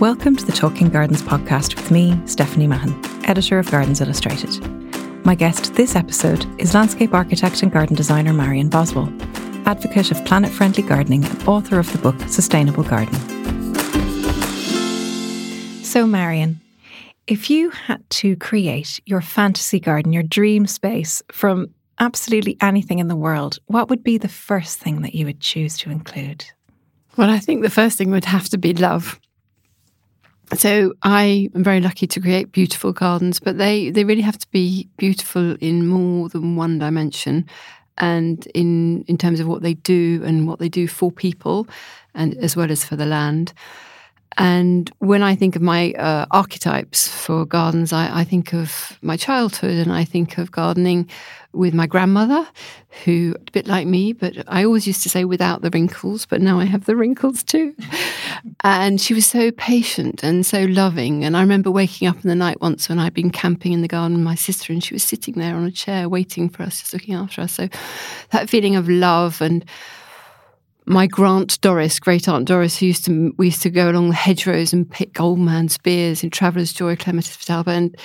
Welcome to the Talking Gardens podcast with me, Stephanie Mahon, editor of Gardens Illustrated. My guest this episode is landscape architect and garden designer Marian Boswall, advocate of planet friendly gardening and author of the book Sustainable Garden. So, Marian, if you had to create your fantasy garden, your dream space from absolutely anything in the world, what would be the first thing that you would choose to include? Well, I think the first thing would have to be love. So I am very lucky to create beautiful gardens, but they, they really have to be beautiful in more than one dimension and in in terms of what they do and what they do for people and as well as for the land. And when I think of my uh, archetypes for gardens, I, I, think of my childhood and I think of gardening with my grandmother, who, a bit like me, but I always used to say without the wrinkles, but now I have the wrinkles too. and she was so patient and so loving. And I remember waking up in the night once when I'd been camping in the garden with my sister, and she was sitting there on a chair waiting for us, just looking after us. So that feeling of love and my Grant Doris, great aunt Doris, who used to we used to go along the hedgerows and pick old man's beard in Traveller's Joy, Clematis vitalba, and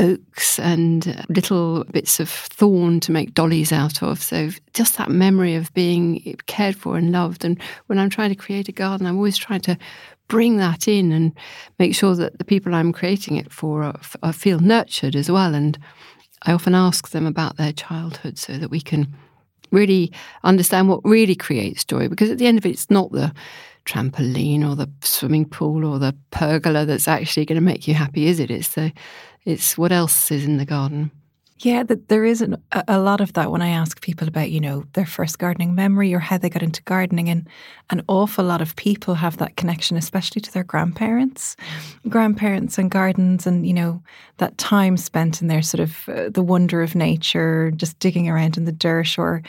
oaks and uh, little bits of thorn to make dollies out of. So just that memory of being cared for and loved. And when I'm trying to create a garden, I'm always trying to bring that in and make sure that the people I'm creating it for are, are feel nurtured as well. And I often ask them about their childhood so that we can really understand what really creates joy because at the end of it, it's not the trampoline or the swimming pool or the pergola that's actually going to make you happy, is it? It's the it's what else is in the garden. Yeah, that there is an, a lot of that when I ask people about, you know, their first gardening memory or how they got into gardening. And an awful lot of people have that connection, especially to their grandparents, grandparents and gardens, and, you know, that time spent in their sort of uh, the wonder of nature, just digging around in the dirt or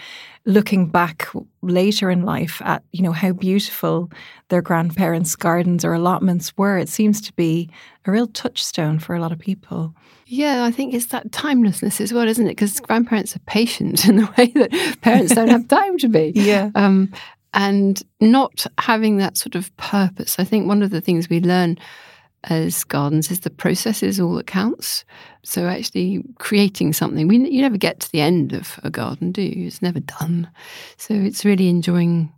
looking back later in life at, you know, how beautiful their grandparents' gardens or allotments were. It seems to be a real touchstone for a lot of people. Yeah, I think it's that timelessness as well, isn't it? Because grandparents are patient in the way that parents don't have time to be. Yeah. Um, and not having that sort of purpose. I think one of the things we learn as gardens is the process is all that counts. So actually creating something, we you never get to the end of a garden, do you? It's never done. So it's really enjoying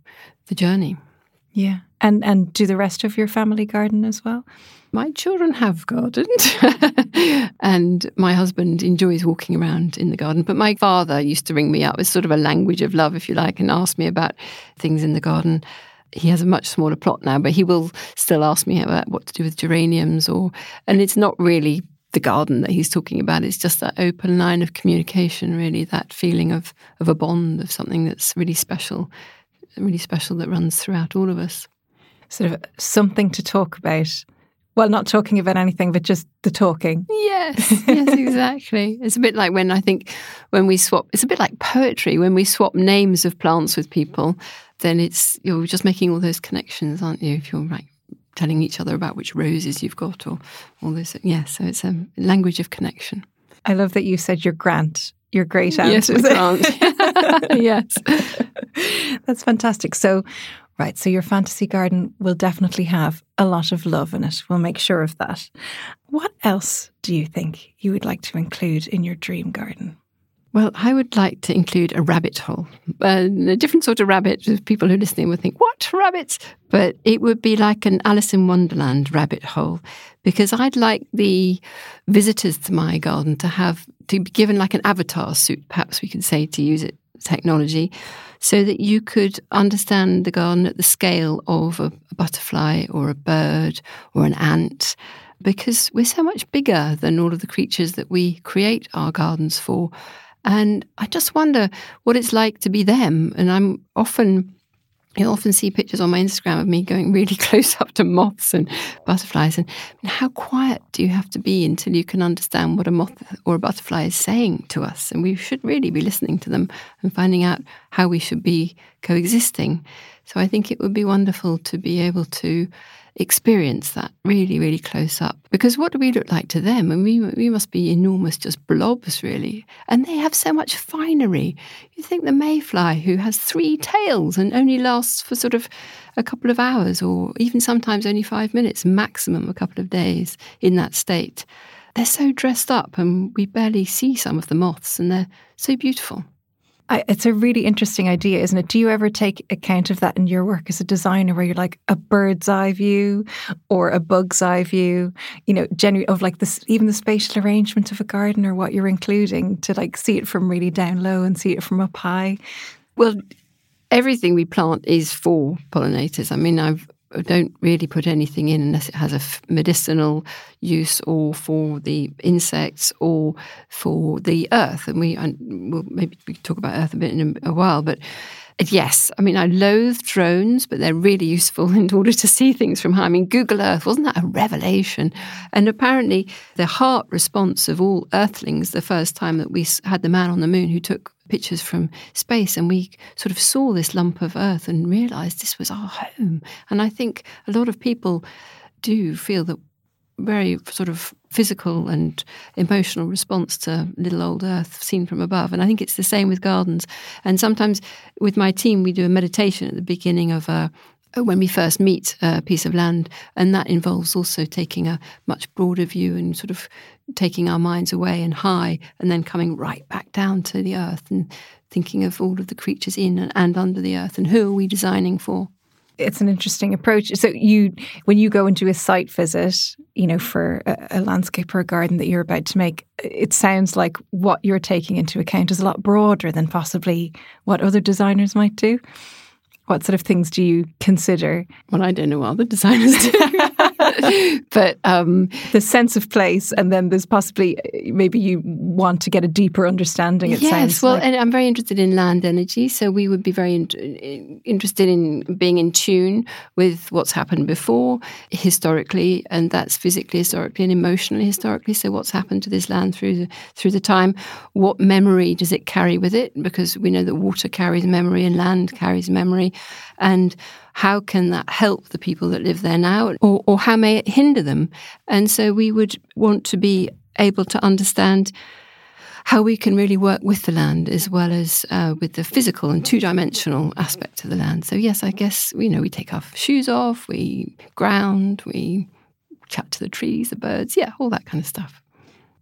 the journey. Yeah. And and do the rest of your family garden as well? My children have gardened, and my husband enjoys walking around in the garden. But my father used to ring me up as sort of a language of love, if you like, and ask me about things in the garden. He has a much smaller plot now, but he will still ask me about what to do with geraniums, or and it's not really the garden that he's talking about. It's just that open line of communication, really, that feeling of of a bond of something that's really special, really special that runs throughout all of us sort of something to talk about. Well, not talking about anything, but just the talking. Yes, yes, exactly. it's a bit like when I think when we swap, it's a bit like poetry. When we swap names of plants with people, then it's, you're just making all those connections, aren't you? If you're like telling each other about which roses you've got or all this. Yeah, so it's a language of connection. I love that you said your grant, your great aunt. Yes, grant. yes. That's fantastic. So, Right, so your fantasy garden will definitely have a lot of love in it. We'll make sure of that. What else do you think you would like to include in your dream garden? Well, I would like to include a rabbit hole. Uh, a different sort of rabbit. People who are listening would think, what, rabbits? But it would be like an Alice in Wonderland rabbit hole because I'd like the visitors to my garden to have, to be given like an avatar suit, perhaps we could say, to use it technology so that you could understand the garden at the scale of a, a butterfly or a bird or an ant because we're so much bigger than all of the creatures that we create our gardens for. And I just wonder what it's like to be them. And I'm often You'll often see pictures on my Instagram of me going really close up to moths and butterflies. And how quiet do you have to be until you can understand what a moth or a butterfly is saying to us? And we should really be listening to them and finding out how we should be coexisting. So I think it would be wonderful to be able to experience that really, really close up. Because what do we look like to them? And we, we must be enormous, just blobs, really. And they have so much finery. You think the mayfly, who has three tails and only lasts for sort of a couple of hours or even sometimes only five minutes, maximum a couple of days in that state. They're so dressed up, and we barely see some of the moths, and they're so beautiful. I, it's a really interesting idea, isn't it? Do you ever take account of that in your work as a designer, where you're like a bird's eye view or a bug's eye view? You know, generally of like this, even the spatial arrangement of a garden or what you're including to like see it from really down low and see it from up high. Well, everything we plant is for pollinators. I mean, I've don't really put anything in unless it has a medicinal use or for the insects or for the earth. And we, and we'll maybe we talk about earth a bit in a, a while, but Yes, I mean, I loathe drones, but they're really useful in order to see things from high. I mean, Google Earth, wasn't that a revelation? And apparently, the heart response of all Earthlings, the first time that we had the man on the moon who took pictures from space and we sort of saw this lump of Earth and realized this was our home. And I think a lot of people do feel that very sort of physical and emotional response to little old earth seen from above. And I think it's the same with gardens. And sometimes with my team, we do a meditation at the beginning of a when we first meet a piece of land, and that involves also taking a much broader view and sort of taking our minds away and high, and then coming right back down to the earth and thinking of all of the creatures in and under the earth and who are we designing for it's an interesting approach. So you, when you go into a site visit, you know, for a, a, landscape or a garden that you're about to make, it sounds like what you're taking into account is a lot broader than possibly what other designers might do. What sort of things do you consider? Well, I don't know what other designers do. but um, the sense of place, and then there's possibly maybe you want to get a deeper understanding. It yes, well, like. and I'm very interested in land energy, so we would be very in, interested in being in tune with what's happened before historically, and that's physically, historically, and emotionally, historically. So, what's happened to this land through the, through the time? What memory does it carry with it? Because we know that water carries memory and land carries memory and how can that help the people that live there now or, or how may it hinder them and so we would want to be able to understand how we can really work with the land as well as uh, with the physical and two-dimensional aspect of the land. So yes, I guess you know we take our shoes off, we ground, we chat to the trees, the birds, yeah, all that kind of stuff.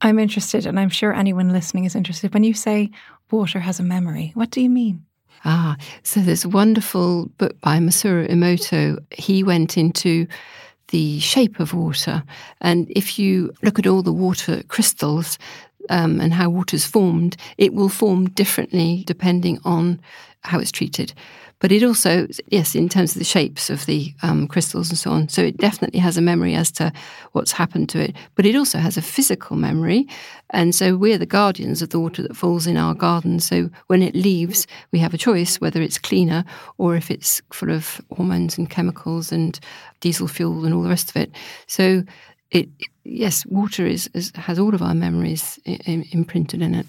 I'm interested, and I'm sure anyone listening is interested. When you say water has a memory, what do you mean? Ah, so a wonderful book by Masaru Emoto. He went into the shape of water. And if you look at all the water crystals um, and how water's formed, it will form differently depending on how it's treated. But it also, yes, in terms of the shapes of the um, crystals and so on. So it definitely has a memory as to what's happened to it. But it also has a physical memory. And so we're the guardians of the water that falls in our garden. So when it leaves, we have a choice whether it's cleaner or if it's full of hormones and chemicals and diesel fuel and all the rest of it. So it, yes, water is, is has all of our memories imprinted in it.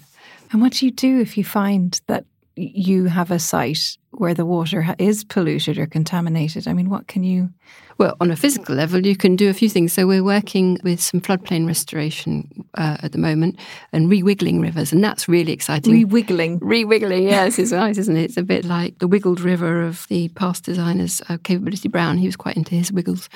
And what do you do if you find that you have a site where the water is polluted or contaminated? I mean, what can you? Well, on a physical level, you can do a few things. So we're working with some floodplain restoration uh, at the moment and rewiggling rivers, and that's really exciting. Rewiggling, rewiggling, yes, it's nice, isn't it? It's a bit like the wiggled river of the past designers, uh, Capability Brown. He was quite into his wiggles.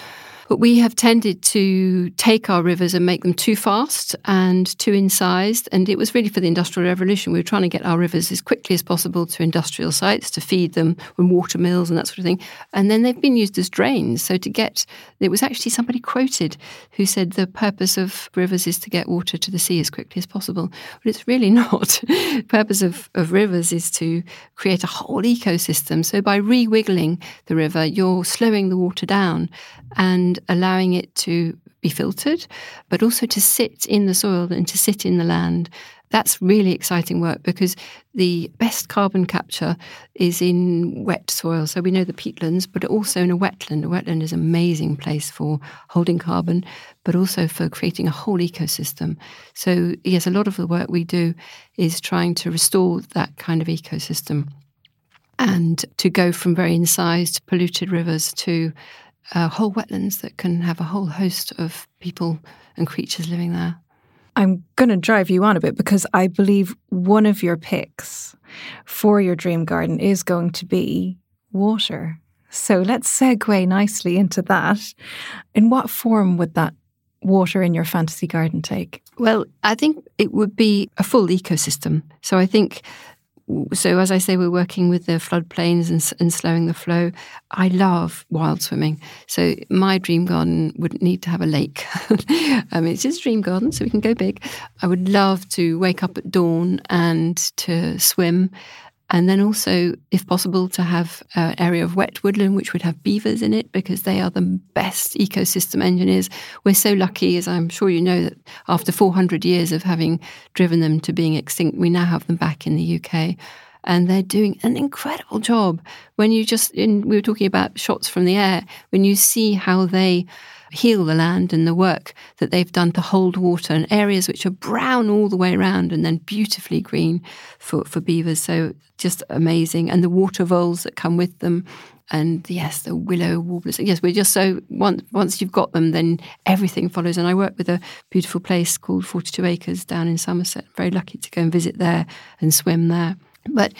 But we have tended to take our rivers and make them too fast and too incised. And it was really for the Industrial Revolution. We were trying to get our rivers as quickly as possible to industrial sites to feed them and water mills and that sort of thing. And then they've been used as drains. So to get, it was actually somebody quoted who said the purpose of rivers is to get water to the sea as quickly as possible. But it's really not. the purpose of, of rivers is to create a whole ecosystem. So by rewiggling the river, you're slowing the water down and allowing it to be filtered, but also to sit in the soil and to sit in the land. That's really exciting work because the best carbon capture is in wet soil. So we know the peatlands, but also in a wetland. A wetland is an amazing place for holding carbon, but also for creating a whole ecosystem. So, yes, a lot of the work we do is trying to restore that kind of ecosystem and to go from very incised, polluted rivers to uh, whole wetlands that can have a whole host of people and creatures living there. I'm going to drive you on a bit because I believe one of your picks for your dream garden is going to be water. So let's segue nicely into that. In what form would that water in your fantasy garden take? Well, I think it would be a full ecosystem. So I think so as I say, we're working with the floodplains and, and, slowing the flow. I love wild swimming. So my dream garden would need to have a lake. I mean, um, it's just a dream garden, so we can go big. I would love to wake up at dawn and to swim and then also, if possible, to have an area of wet woodland which would have beavers in it because they are the best ecosystem engineers. We're so lucky, as I'm sure you know, that after 400 years of having driven them to being extinct, we now have them back in the UK. And they're doing an incredible job. When you just, in, we were talking about shots from the air, when you see how they heal the land and the work that they've done to hold water in areas which are brown all the way around and then beautifully green for, for beavers. So just amazing. And the water voles that come with them. And yes, the willow warblers. Yes, we're just so once once you've got them, then everything follows. And I work with a beautiful place called Forty Two Acres down in Somerset. very lucky to go and visit there and swim there. But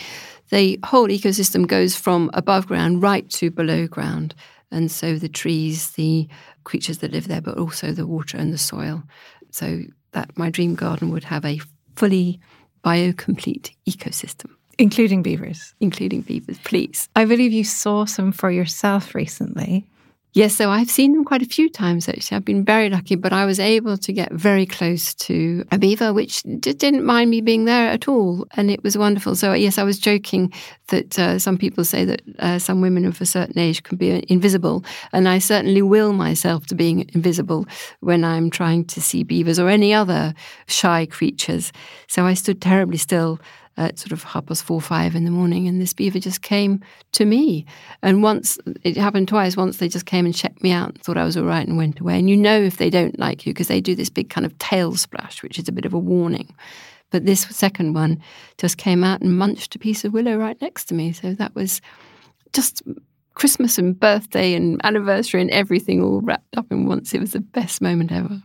the whole ecosystem goes from above ground right to below ground. And so the trees, the creatures that live there, but also the water and the soil. So that my dream garden would have a fully biocomplete ecosystem. Including beavers. Including beavers, please. I believe you saw some for yourself recently. Yes, so I've seen them quite a few times actually. I've been very lucky, but I was able to get very close to a beaver, which didn't mind me being there at all. And it was wonderful. So, yes, I was joking that uh, some people say that uh, some women of a certain age can be invisible. And I certainly will myself to being invisible when I'm trying to see beavers or any other shy creatures. So I stood terribly still at sort of half past four, five in the morning, and this beaver just came to me. And once it happened twice. Once they just came and checked me out, thought I was all right, and went away. And you know if they don't like you because they do this big kind of tail splash, which is a bit of a warning. But this second one just came out and munched a piece of willow right next to me. So that was just Christmas and birthday and anniversary and everything all wrapped up in once. It was the best moment ever.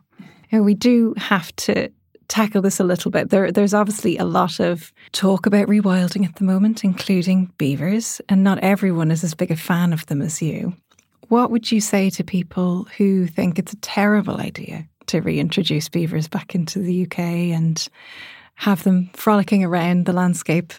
Yeah, we do have to tackle this a little bit. There, there's obviously a lot of talk about rewilding at the moment, including beavers, and not everyone is as big a fan of them as you. What would you say to people who think it's a terrible idea to reintroduce beavers back into the UK and have them frolicking around the landscape?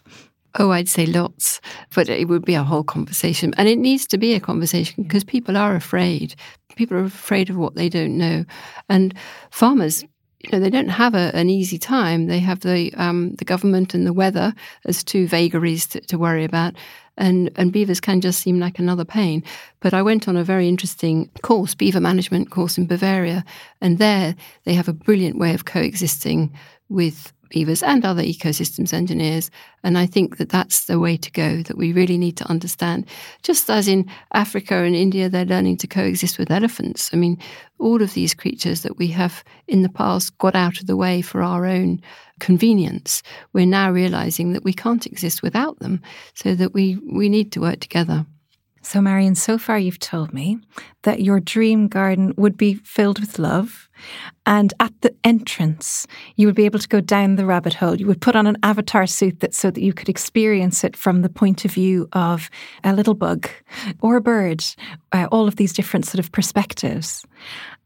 Oh, I'd say lots, but it would be a whole conversation. And it needs to be a conversation because people are afraid. People are afraid of what they don't know. And farmers you know, they don't have a, an easy time. They have the um, the government and the weather as two vagaries to, to, worry about, and and beavers can just seem like another pain. But I went on a very interesting course, beaver management course in Bavaria, and there they have a brilliant way of coexisting with beavers and other ecosystems engineers. And I think that that's the way to go, that we really need to understand. Just as in Africa and India, they're learning to coexist with elephants. I mean, all of these creatures that we have in the past got out of the way for our own convenience, we're now realizing that we can't exist without them, so that we, we need to work together. So, Marian, so far you've told me that your dream garden would be filled with love. And at the entrance, you would be able to go down the rabbit hole. You would put on an avatar suit that so that you could experience it from the point of view of a little bug or a bird, uh, all of these different sort of perspectives.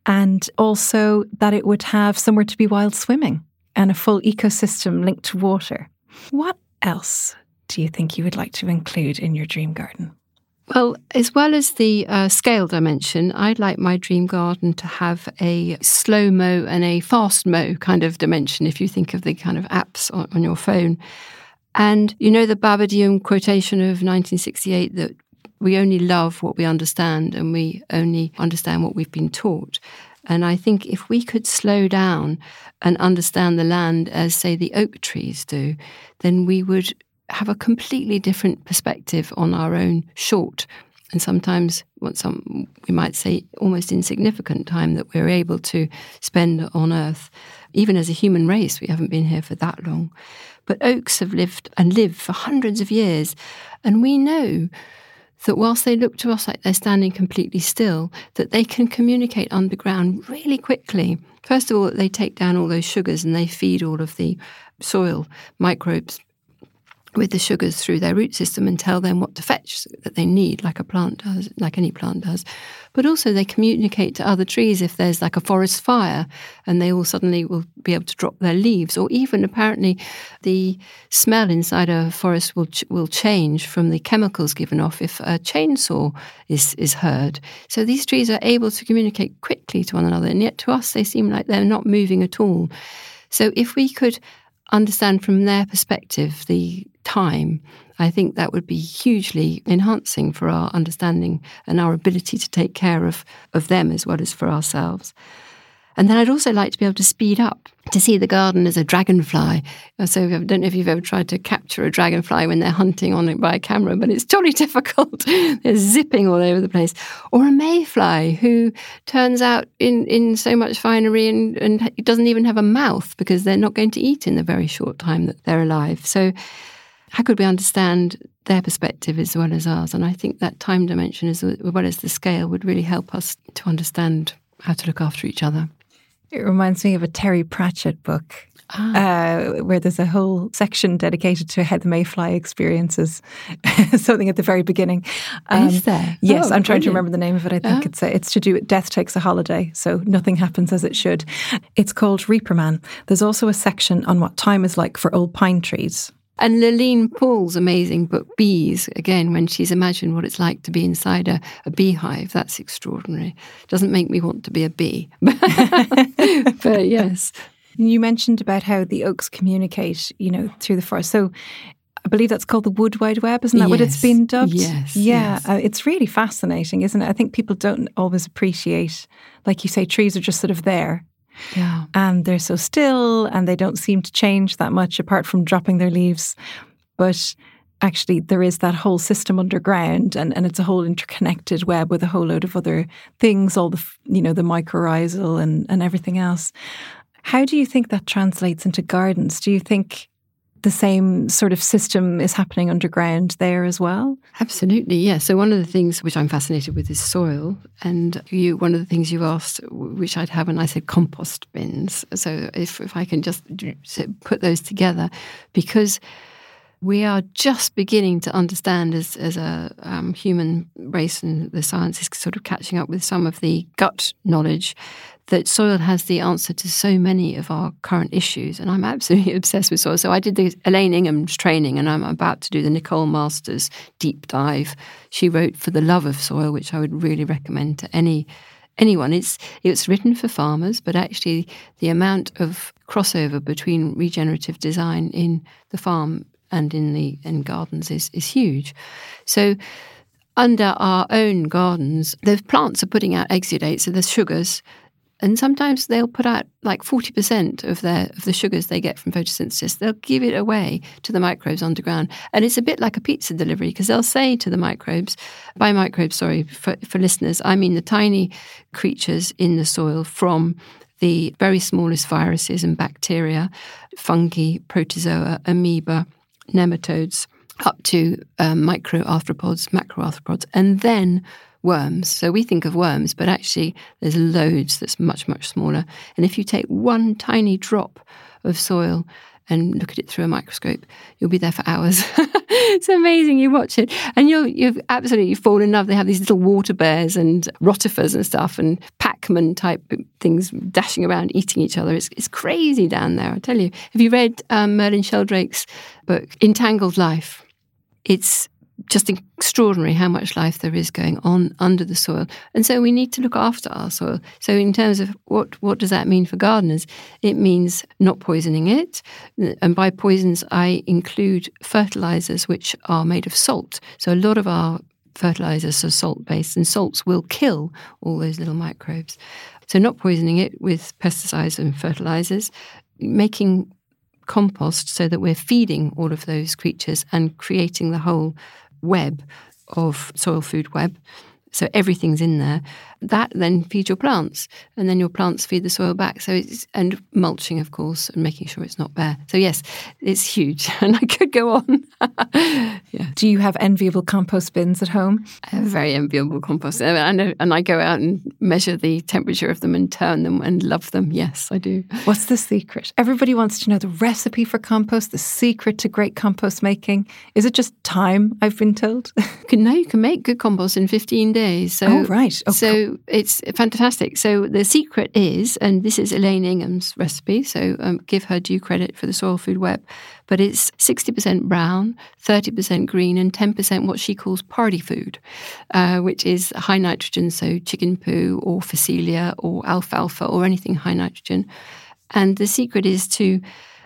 And also that it would have somewhere to be wild swimming and a full ecosystem linked to water. What else do you think you would like to include in your dream garden? Well, as well as the uh, scale dimension, I'd like my dream garden to have a slow mo and a fast mo kind of dimension, if you think of the kind of apps on, on your phone. And you know the Baba Dioum quotation of 1968 that we only love what we understand and we only understand what we've been taught. And I think if we could slow down and understand the land as, say, the oak trees do, then we would have a completely different perspective on our own short. And sometimes what some we might say almost insignificant time that we're able to spend on earth. Even as a human race we haven't been here for that long. But oaks have lived and lived for hundreds of years. And we know that whilst they look to us like they're standing completely still, that they can communicate underground really quickly. First of all, they take down all those sugars and they feed all of the soil microbes with the sugars through their root system and tell them what to fetch that they need, like a plant does, like any plant does. But also they communicate to other trees if there's like a forest fire and they all suddenly will be able to drop their leaves. Or even apparently the smell inside a forest will ch- will change from the chemicals given off if a chainsaw is, is heard. So these trees are able to communicate quickly to one another and yet to us they seem like they're not moving at all. So if we could understand from their perspective the time, I think that would be hugely enhancing for our understanding and our ability to take care of, of them as well as for ourselves. And then I'd also like to be able to speed up to see the garden as a dragonfly. Uh, so I don't know if you've ever tried to capture a dragonfly when they're hunting on it by a camera, but it's totally difficult. they're zipping all over the place. Or a mayfly who turns out in, in so much finery and, and doesn't even have a mouth because they're not going to eat in the very short time that they're alive. So how could we understand their perspective as well as ours? And I think that time dimension as well as the scale would really help us to understand how to look after each other. It reminds me of a Terry Pratchett book. Ah. Uh, where there's a whole section dedicated to how the mayfly experiences something at the very beginning. Um, Is there? Yes, oh, I'm trying brilliant. to remember the name of it. I think it's uh, it's to do with death takes a holiday, so nothing happens as it should. It's called Reaper Man. There's also a section on what time is like for old pine trees. And Laline Paull's amazing book, Bees, again, when she's imagined what it's like to be inside a, a beehive, that's extraordinary. Doesn't make me want to be a bee. but yes. You mentioned about how the oaks communicate, you know, through the forest. So I believe that's called the Wood Wide Web, isn't that yes. what it's been dubbed? Yes. Yeah. Yes. Uh, it's really fascinating, isn't it? I think people don't always appreciate, like you say, trees are just sort of there yeah. And they're so still and they don't seem to change that much apart from dropping their leaves. But actually there is that whole system underground and, and it's a whole interconnected web with a whole load of other things, all the you know, the mycorrhizal and, and everything else. How do you think that translates into gardens? Do you think the same sort of system is happening underground there as well? Absolutely, yeah. So one of the things which I'm fascinated with is soil, and you one of the things you asked, which I'd have, and I said compost bins. So if if I can just put those together, because we are just beginning to understand as, as a um, human race and the science is sort of catching up with some of the gut knowledge that soil has the answer to so many of our current issues. And I'm absolutely obsessed with soil. So I did the Elaine Ingham's training and I'm about to do the Nicole Masters deep dive. She wrote For the Love of Soil, which I would really recommend to any anyone. It's it's written for farmers, but actually the amount of crossover between regenerative design in the farm and in the in gardens is is huge. So under our own gardens, the plants are putting out exudates, so there's sugars, and sometimes they'll put out like 40% of their of the sugars they get from photosynthesis they'll give it away to the microbes underground and it's a bit like a pizza delivery because they'll say to the microbes by microbes sorry for, for listeners i mean the tiny creatures in the soil from the very smallest viruses and bacteria fungi protozoa amoeba nematodes up to um, micro arthropods, macro arthropods, and then worms. So we think of worms, but actually there's loads that's much, much smaller. And if you take one tiny drop of soil and look at it through a microscope, you'll be there for hours. it's amazing. You watch it and you'll you've absolutely fall in love. They have these little water bears and rotifers and stuff and Pac-Man type things dashing around eating each other. It's, it's crazy down there, I tell you. Have you read um, Merlin Sheldrake's book, Entangled Life? It's just extraordinary how much life there is going on under the soil. And so we need to look after our soil. So in terms of what what does that mean for gardeners? It means not poisoning it. And by poisons I include fertilizers which are made of salt. So a lot of our fertilizers are salt based and salts will kill all those little microbes. So not poisoning it with pesticides and fertilizers, making compost so that we're feeding all of those creatures and creating the whole web of soil food web So everything's in there. That then feeds your plants, and then your plants feed the soil back. So it's and mulching, of course, and making sure it's not bare. So yes, it's huge, and I could go on. yeah. Do you have enviable compost bins at home? I have very enviable compost, and I, and I go out and measure the temperature of them and turn them and love them. Yes, I do. What's the secret? Everybody wants to know the recipe for compost, the secret to great compost making. Is it just time? I've been told. no, you can make good compost in 15 days. So, oh, right. Oh, so it's fantastic. So the secret is, and this is Elaine Ingham's recipe, so um, give her due credit for the Soil Food Web, but it's 60% brown, 30% green, and 10% what she calls party food, uh, which is high nitrogen, so chicken poo or phacelia or alfalfa or anything high nitrogen. And the secret is to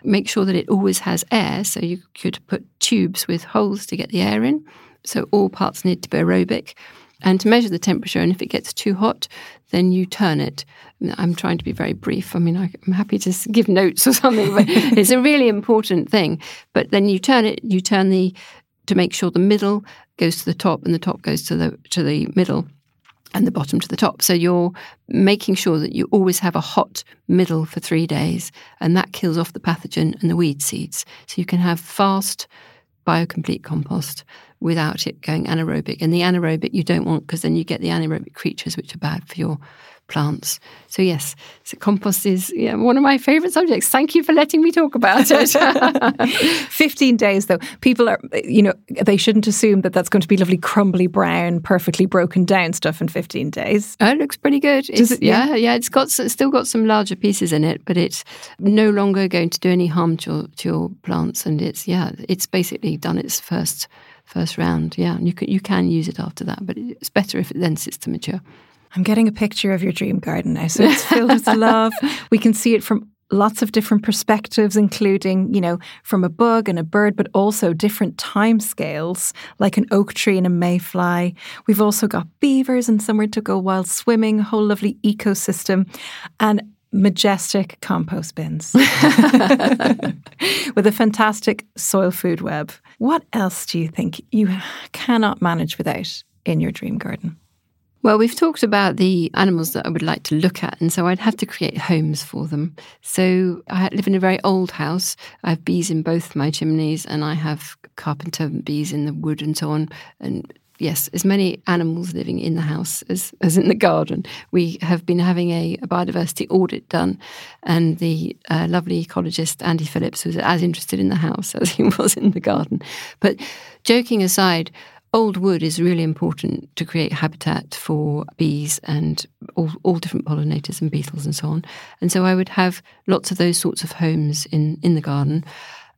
make sure that it always has air. So you could put tubes with holes to get the air in. So all parts need to be aerobic. And to measure the temperature, and if it gets too hot, then you turn it. I'm trying to be very brief. I mean, I'm happy to give notes or something, but it's a really important thing. But then you turn it, you turn the to make sure the middle goes to the top and the top goes to the to the middle and the bottom to the top. So you're making sure that you always have a hot middle for three days, and that kills off the pathogen and the weed seeds. So you can have fast biocomplete compost without it going anaerobic. And the anaerobic you don't want because then you get the anaerobic creatures which are bad for your plants. So yes, so compost is yeah, one of my favourite subjects. Thank you for letting me talk about it. 15 days though. People are you know, they shouldn't assume that that's going to be lovely crumbly brown, perfectly broken down stuff in 15 days. Oh, it looks pretty good. It, yeah, yeah, it's got it's still got some larger pieces in it, but it's no longer going to do any harm to your, to your plants and it's yeah, it's basically done its first first round. Yeah, and you can you can use it after that, but it's better if it then sits to mature. I'm getting a picture of your dream garden now. So it's filled with love. We can see it from lots of different perspectives, including, you know, from a bug and a bird, but also different time scales, like an oak tree and a mayfly. We've also got beavers and somewhere to go while swimming, a whole lovely ecosystem. And majestic compost bins with a fantastic soil food web. What else do you think you cannot manage without in your dream garden? Well, we've talked about the animals that I would like to look at, and so I'd have to create homes for them. So I live in a very old house. I have bees in both my chimneys, and I have carpenter bees in the wood and so on. And yes, as many animals living in the house as, as in the garden. We have been having a, a biodiversity audit done, and the uh, lovely ecologist Andy Phillips was as interested in the house as he was in the garden. But joking aside, old wood is really important to create habitat for bees and all, all different pollinators and beetles and so on. And so I would have lots of those sorts of homes in, in the garden.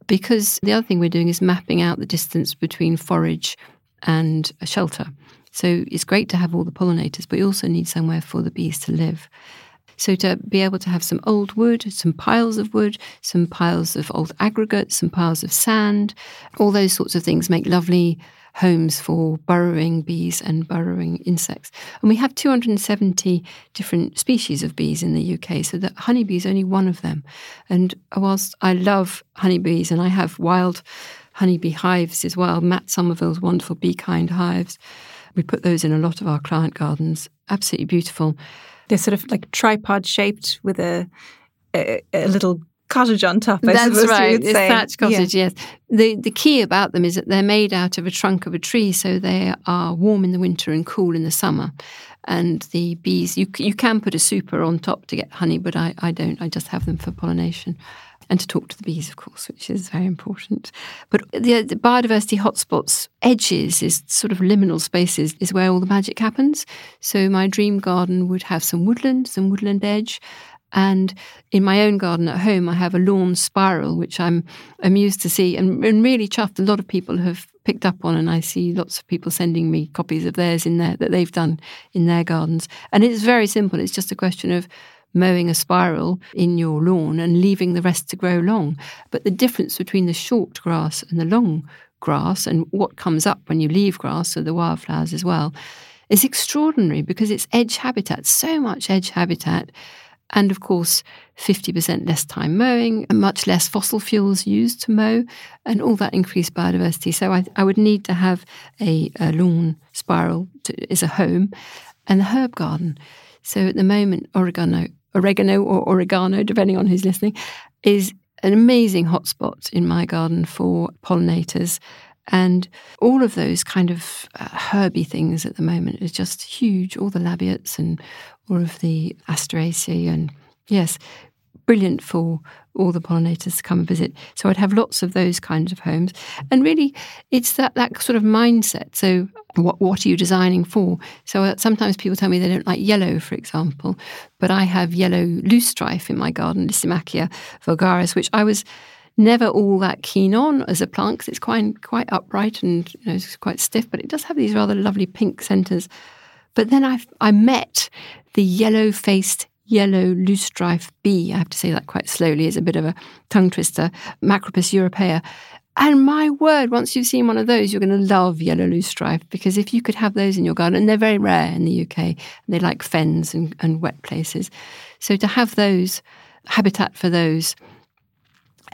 Because the other thing we're doing is mapping out the distance between forage and a shelter. So it's great to have all the pollinators, but you also need somewhere for the bees to live. So to be able to have some old wood, some piles of wood, some piles of old aggregates, some piles of sand, all those sorts of things make lovely homes for burrowing bees and burrowing insects. And we have 270 different species of bees in the UK, so that honeybee is only one of them. And whilst I love honeybees and I have wild honeybee hives as well, Matt Somerville's wonderful Bee Kind hives, we put those in a lot of our client gardens. Absolutely beautiful. They're sort of like tripod shaped with a, a, a little cottage on top. I That's right. It's thatch cottage. Yeah. Yes. The the key about them is that they're made out of a trunk of a tree, so they are warm in the winter and cool in the summer. And the bees, you you can put a super on top to get honey, but I, I don't. I just have them for pollination. And to talk to the bees, of course, which is very important. But the, the biodiversity hotspots, edges, is sort of liminal spaces, is where all the magic happens. So my dream garden would have some woodland, some woodland edge, and in my own garden at home, I have a lawn spiral, which I'm amused to see and, and really chuffed. A lot of people have picked up on, and I see lots of people sending me copies of theirs in there that they've done in their gardens. And it's very simple. It's just a question of mowing a spiral in your lawn and leaving the rest to grow long. But the difference between the short grass and the long grass and what comes up when you leave grass, so the wildflowers as well, is extraordinary because it's edge habitat, so much edge habitat And of course, 50% less time mowing, much less fossil fuels used to mow, and all that increased biodiversity. So I, I would need to have a, a lawn spiral to, as a home and the herb garden. So at the moment, oregano, oregano or oregano, depending on who's listening, is an amazing hotspot in my garden for pollinators. And all of those kind of uh, herby things at the moment is just huge. All the labiates and all of the asteraceae, and yes, brilliant for all the pollinators to come and visit. So I'd have lots of those kinds of homes. And really, it's that, that sort of mindset. So, what, what are you designing for? So, uh, sometimes people tell me they don't like yellow, for example, but I have yellow loosestrife in my garden, Lysimachia vulgaris, which I was never all that keen on as a plant because it's quite, quite upright and you know, it's quite stiff, but it does have these rather lovely pink centres. But then I I met the yellow faced yellow loosestrife bee. I have to say that quite slowly, it's a bit of a tongue twister. Macropis europaea. And my word, once you've seen one of those, you're going to love yellow loosestrife because if you could have those in your garden, and they're very rare in the UK, and they like fens and, and wet places. So to have those, habitat for those,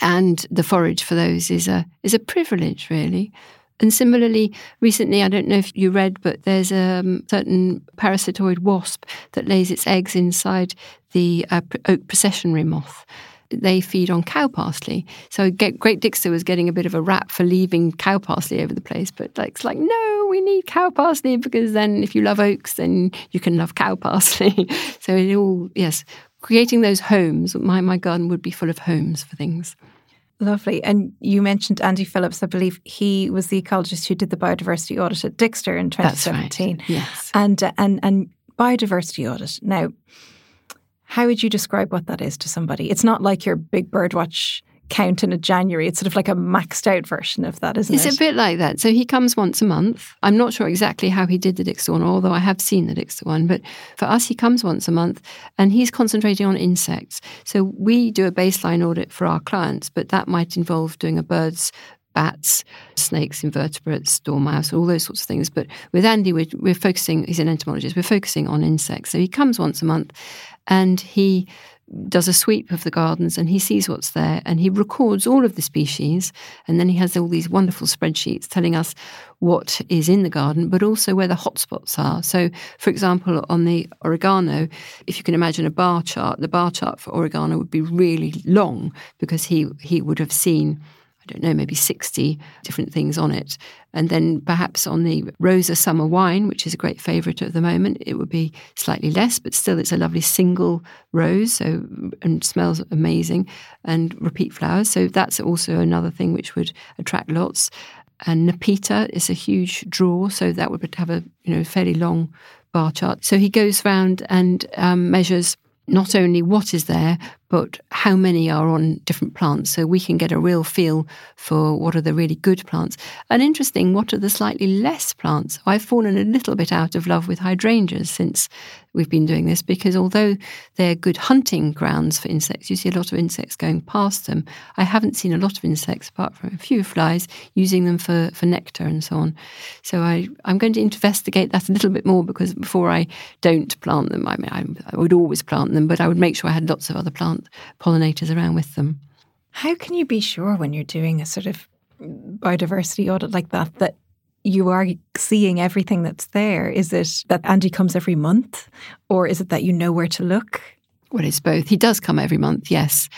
and the forage for those is a is a privilege, really. And similarly, recently, I don't know if you read, but there's a um, certain parasitoid wasp that lays its eggs inside the uh, oak processionary moth. They feed on cow parsley. So Great Dixter was getting a bit of a rap for leaving cow parsley over the place, but like, it's like, no, we need cow parsley because then if you love oaks, then you can love cow parsley. so it all, yes, creating those homes. My, my garden would be full of homes for things. Lovely. And you mentioned Andy Phillips. I believe he was the ecologist who did the biodiversity audit at Dixter in 2017. Right. Yes. And, uh, and, and biodiversity audit. Now, how would you describe what that is to somebody? It's not like your big birdwatch count in a January. It's sort of like a maxed out version of that, isn't it's it? It's a bit like that. So he comes once a month. I'm not sure exactly how he did the Dixter one, although I have seen the Dixter one. But for us, he comes once a month and he's concentrating on insects. So we do a baseline audit for our clients, but that might involve doing a bird's bats, snakes, invertebrates, dormouse, all those sorts of things. But with Andy, we're, we're, focusing, he's an entomologist, we're focusing on insects. So he comes once a month and he does a sweep of the gardens and he sees what's there and he records all of the species. And then he has all these wonderful spreadsheets telling us what is in the garden but also where the hotspots are. So for example on the oregano if you can imagine a bar chart the bar chart for oregano would be really long because he he would have seen don't know, maybe 60 different things on it. And then perhaps on the Rosa Summer Wine, which is a great favourite at the moment, it would be slightly less, but still it's a lovely single rose, so and smells amazing and repeat flowers. So that's also another thing which would attract lots. And Nepeta is a huge draw, so that would have a you know fairly long bar chart. So he goes round and um, measures not only what is there, but how many are on different plants. So we can get a real feel for what are the really good plants. And interesting, what are the slightly less plants? I've fallen a little bit out of love with hydrangeas since we've been doing this because although they're good hunting grounds for insects, you see a lot of insects going past them. I haven't seen a lot of insects, apart from a few flies, using them for, for nectar and so on. So I, I'm going to investigate that a little bit more because before I don't plant them, I mean, I, I would always plant them, but I would make sure I had lots of other plants pollinators around with them. How can you be sure when you're doing a sort of biodiversity audit like that that you are seeing everything that's there? Is it that Andy comes every month, or is it that you know where to look? Well, it's both. He does come every month, yes,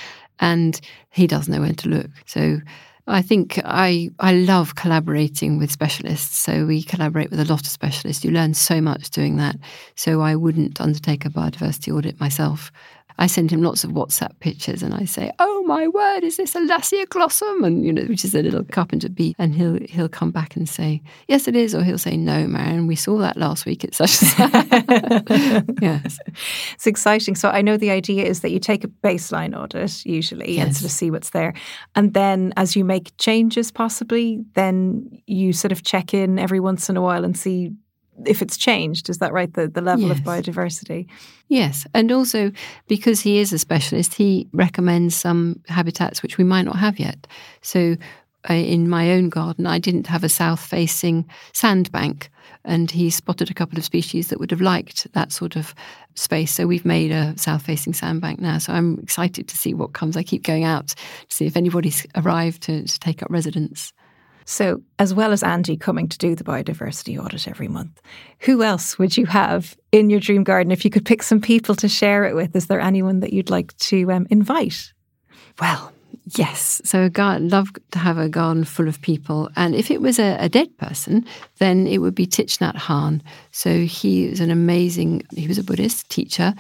and he does know where to look. So I think I I love collaborating with specialists. So we collaborate with a lot of specialists. You learn so much doing that. So I wouldn't undertake a biodiversity audit myself. I send him lots of WhatsApp pictures and I say, "Oh my word, is this a Lasioglossum?" And you know, which is a little carpenter bee, and he'll he'll come back and say, "Yes, it is," or he'll say, "No, Marian, we saw that last week It's such yes, it's exciting. So I know the idea is that you take a baseline audit usually yes. and sort of see what's there, and then as you make changes, possibly, then you sort of check in every once in a while and see if it's changed. Is that right? The the level yes. of biodiversity. Yes, and also because he is a specialist, he recommends some habitats which we might not have yet. So uh, in my own garden, I didn't have a south facing sandbank. And he spotted a couple of species that would have liked that sort of space. So we've made a south facing sandbank now. So I'm excited to see what comes. I keep going out to see if anybody's arrived to, to take up residence. So, as well as Andy coming to do the biodiversity audit every month, who else would you have in your dream garden? If you could pick some people to share it with, is there anyone that you'd like to um, invite? Well, yes. So, I'd love to have a garden full of people. And if it was a, a dead person, then it would be Thich Nhat Hanh. So, he was an amazing, he was a Buddhist teacher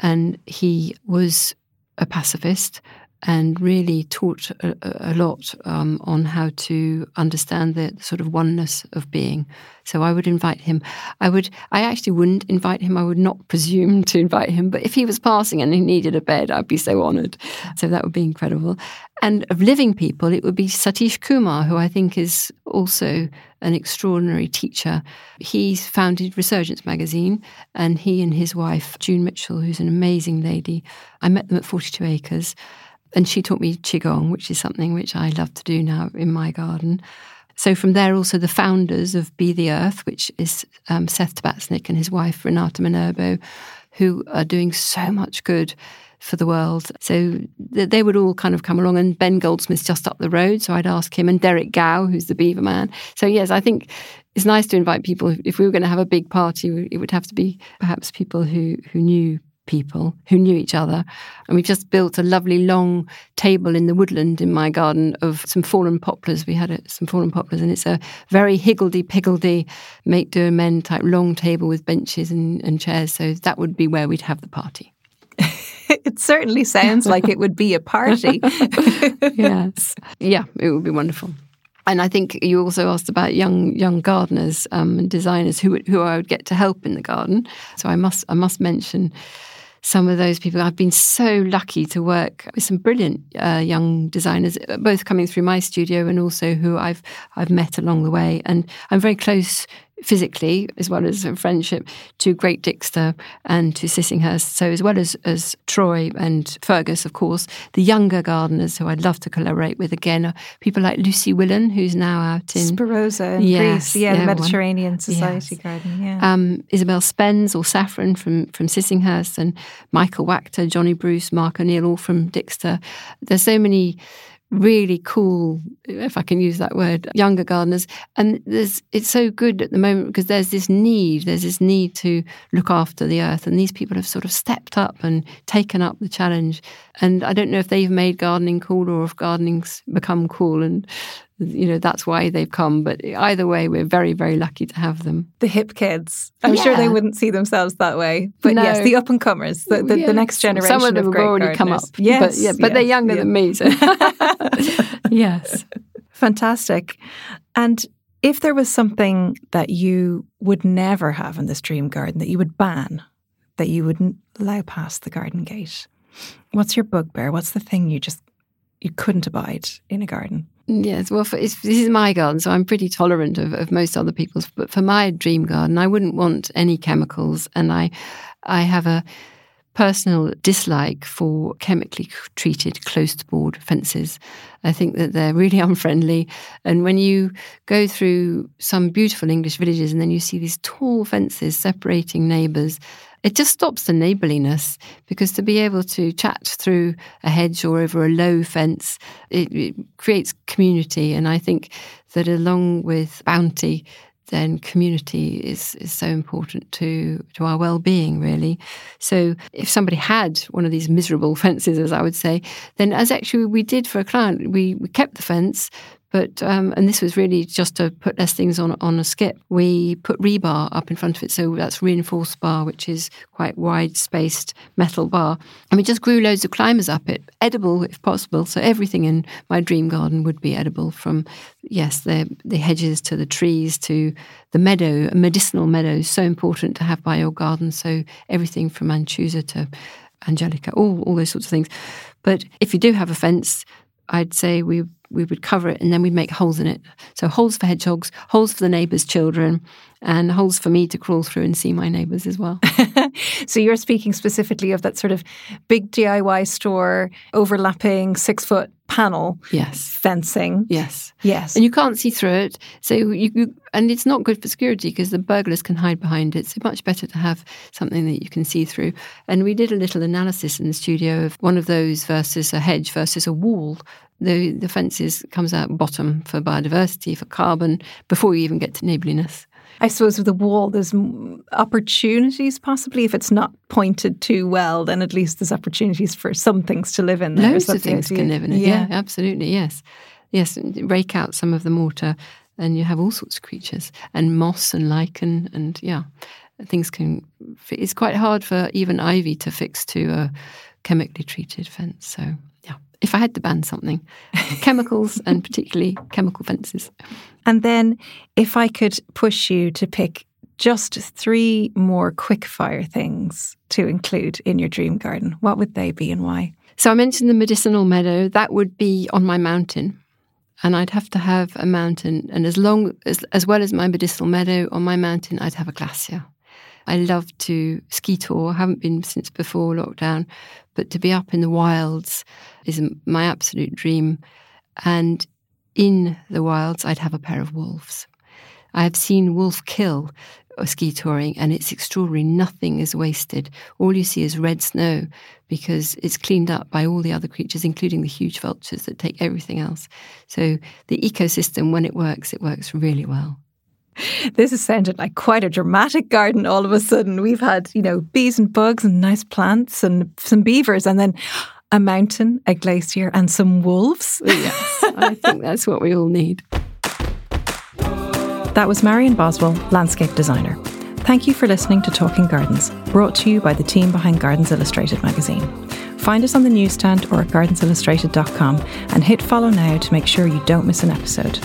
and he was a pacifist and really taught a, a lot um, on how to understand the, sort of oneness of being. So I would invite him. I would. I actually wouldn't invite him. I would not presume to invite him. But if he was passing and he needed a bed, I'd be so honoured. So that would be incredible. And of living people, it would be Satish Kumar, who I think is also an extraordinary teacher. He's founded Resurgence magazine, and he and his wife June Mitchell, who's an amazing lady. I met them at Forty Two Acres and she taught me Qigong, which is something which I love to do now in my garden. So from there, also the founders of Be the Earth, which is um, Seth Tabatznik and his wife Renata Minerbo, who are doing so much good for the world. So they would all kind of come along, and Ben Goldsmith's just up the road. So I'd ask him, and Derek Gow, who's the Beaver Man. So yes, I think it's nice to invite people. If we were going to have a big party, it would have to be perhaps people who who knew people who knew each other. And we've just built a lovely long table in the woodland in my garden of some fallen poplars. We had it, some fallen poplars, and it's a very higgledy piggledy, make do men type long table with benches and, and chairs. So that would be where we'd have the party. it certainly sounds like it would be a party. yes. Yeah, it would be wonderful. And I think you also asked about young young gardeners um, and designers who who I would get to help in the garden. So I must I must mention some of those people. I've been so lucky to work with some brilliant uh, young designers, both coming through my studio and also who I've I've met along the way. And I'm very close physically as well as a friendship to Great Dixter and to Sissinghurst. So as well as, as Troy and Fergus, of course, the younger gardeners who I'd love to collaborate with again are people like Lucy Willan, who's now out in Sparoza in yes, Greece, yeah, yeah, the Mediterranean one. Society yes. Garden, yeah. Um, Isabel Spens or Saffron from from Sissinghurst and Michael Wachter, Johnny Bruce, Mark O'Neill, all from Dixter. There's so many really cool, if I can use that word, younger gardeners. And there's, it's so good at the moment because there's this need, there's this need to look after the earth. And these people have sort of stepped up and taken up the challenge. And I don't know if they've made gardening cool or if gardening's become cool. And you know that's why they've come. But either way we're very very lucky to have them. The hip kids. I'm yeah. sure they wouldn't see themselves that way. But no. yes the up and comers the, the, the, next generation some of them of have already gardeners. come up yes but, yeah, but yes, they're younger yes. than me so. Yes. Fantastic. And if there was something that you would never have in this dream garden that you would ban that you wouldn't allow past the garden gate what's your bugbear? What's the thing you just you couldn't abide in a garden Yes, well, for, this is my garden, so I'm pretty tolerant of, of most other people's. But for my dream garden, I wouldn't want any chemicals, and I, I have a personal dislike for chemically treated closed board fences. I think that they're really unfriendly. And when you go through some beautiful English villages and then you see these tall fences separating neighbours, it just stops the neighbourliness because to be able to chat through a hedge or over a low fence, it, it creates community. And I think that along with bounty, then community is, is so important to, to our well-being really so if somebody had one of these miserable fences as i would say then as actually we did for a client we, we kept the fence but um, and this was really just to put less things on on a skip. We put rebar up in front of it, so that's reinforced bar, which is quite wide spaced metal bar. And we just grew loads of climbers up it, edible if possible. So everything in my dream garden would be edible, from yes, the the hedges to the trees to the meadow, medicinal meadows. So important to have by your garden. So everything from Anchusa to Angelica, all all those sorts of things. But if you do have a fence, I'd say we we would cover it and then we'd make holes in it. So holes for hedgehogs, holes for the neighbours' children, and holes for me to crawl through and see my neighbours as well. so you're speaking specifically of that sort of big DIY store, overlapping six foot panel Yes. fencing. Yes. Yes. And you can't see through it. So you, you and it's not good for security because the burglars can hide behind it. So much better to have something that you can see through. And we did a little analysis in the studio of one of those versus a hedge versus a wall. The the fences comes out bottom for biodiversity, for carbon, before you even get to neighbourliness. I suppose with the wall, there's opportunities possibly. If it's not pointed too well, then at least there's opportunities for some things to live in there. Loads of things can live in it. Yeah. absolutely. Yes. Yes. Rake out some of the mortar and you have all sorts of creatures and moss and lichen and yeah, things can. It's quite hard for even ivy to fix to a chemically treated fence. So yeah, if I had to ban something, chemicals and particularly chemical fences. And then if I could push you to pick just three more quick fire things to include in your dream garden, what would they be and why? So I mentioned the medicinal meadow. That would be on my mountain. And I'd have to have a mountain, and as long as as well as my medicinal meadow on my mountain, I'd have a glacier. I love to ski tour. Haven't been since before lockdown, but to be up in the wilds is my absolute dream. And in the wilds, I'd have a pair of wolves. I have seen wolf kill uh, ski touring, and it's extraordinary. Nothing is wasted. All you see is red snow because it's cleaned up by all the other creatures, including the huge vultures that take everything else. So the ecosystem, when it works, it works really well. This has sounded like quite a dramatic garden all of a sudden. We've had, you know, bees and bugs and nice plants and some beavers and then a mountain, a glacier, and some wolves. Oh, yes, I think that's what we all need. That was Marian Boswall, landscape designer. Thank you for listening to Talking Gardens, brought to you by the team behind Gardens Illustrated magazine. Find us on the newsstand or at gardensillustrated.com and hit follow now to make sure you don't miss an episode.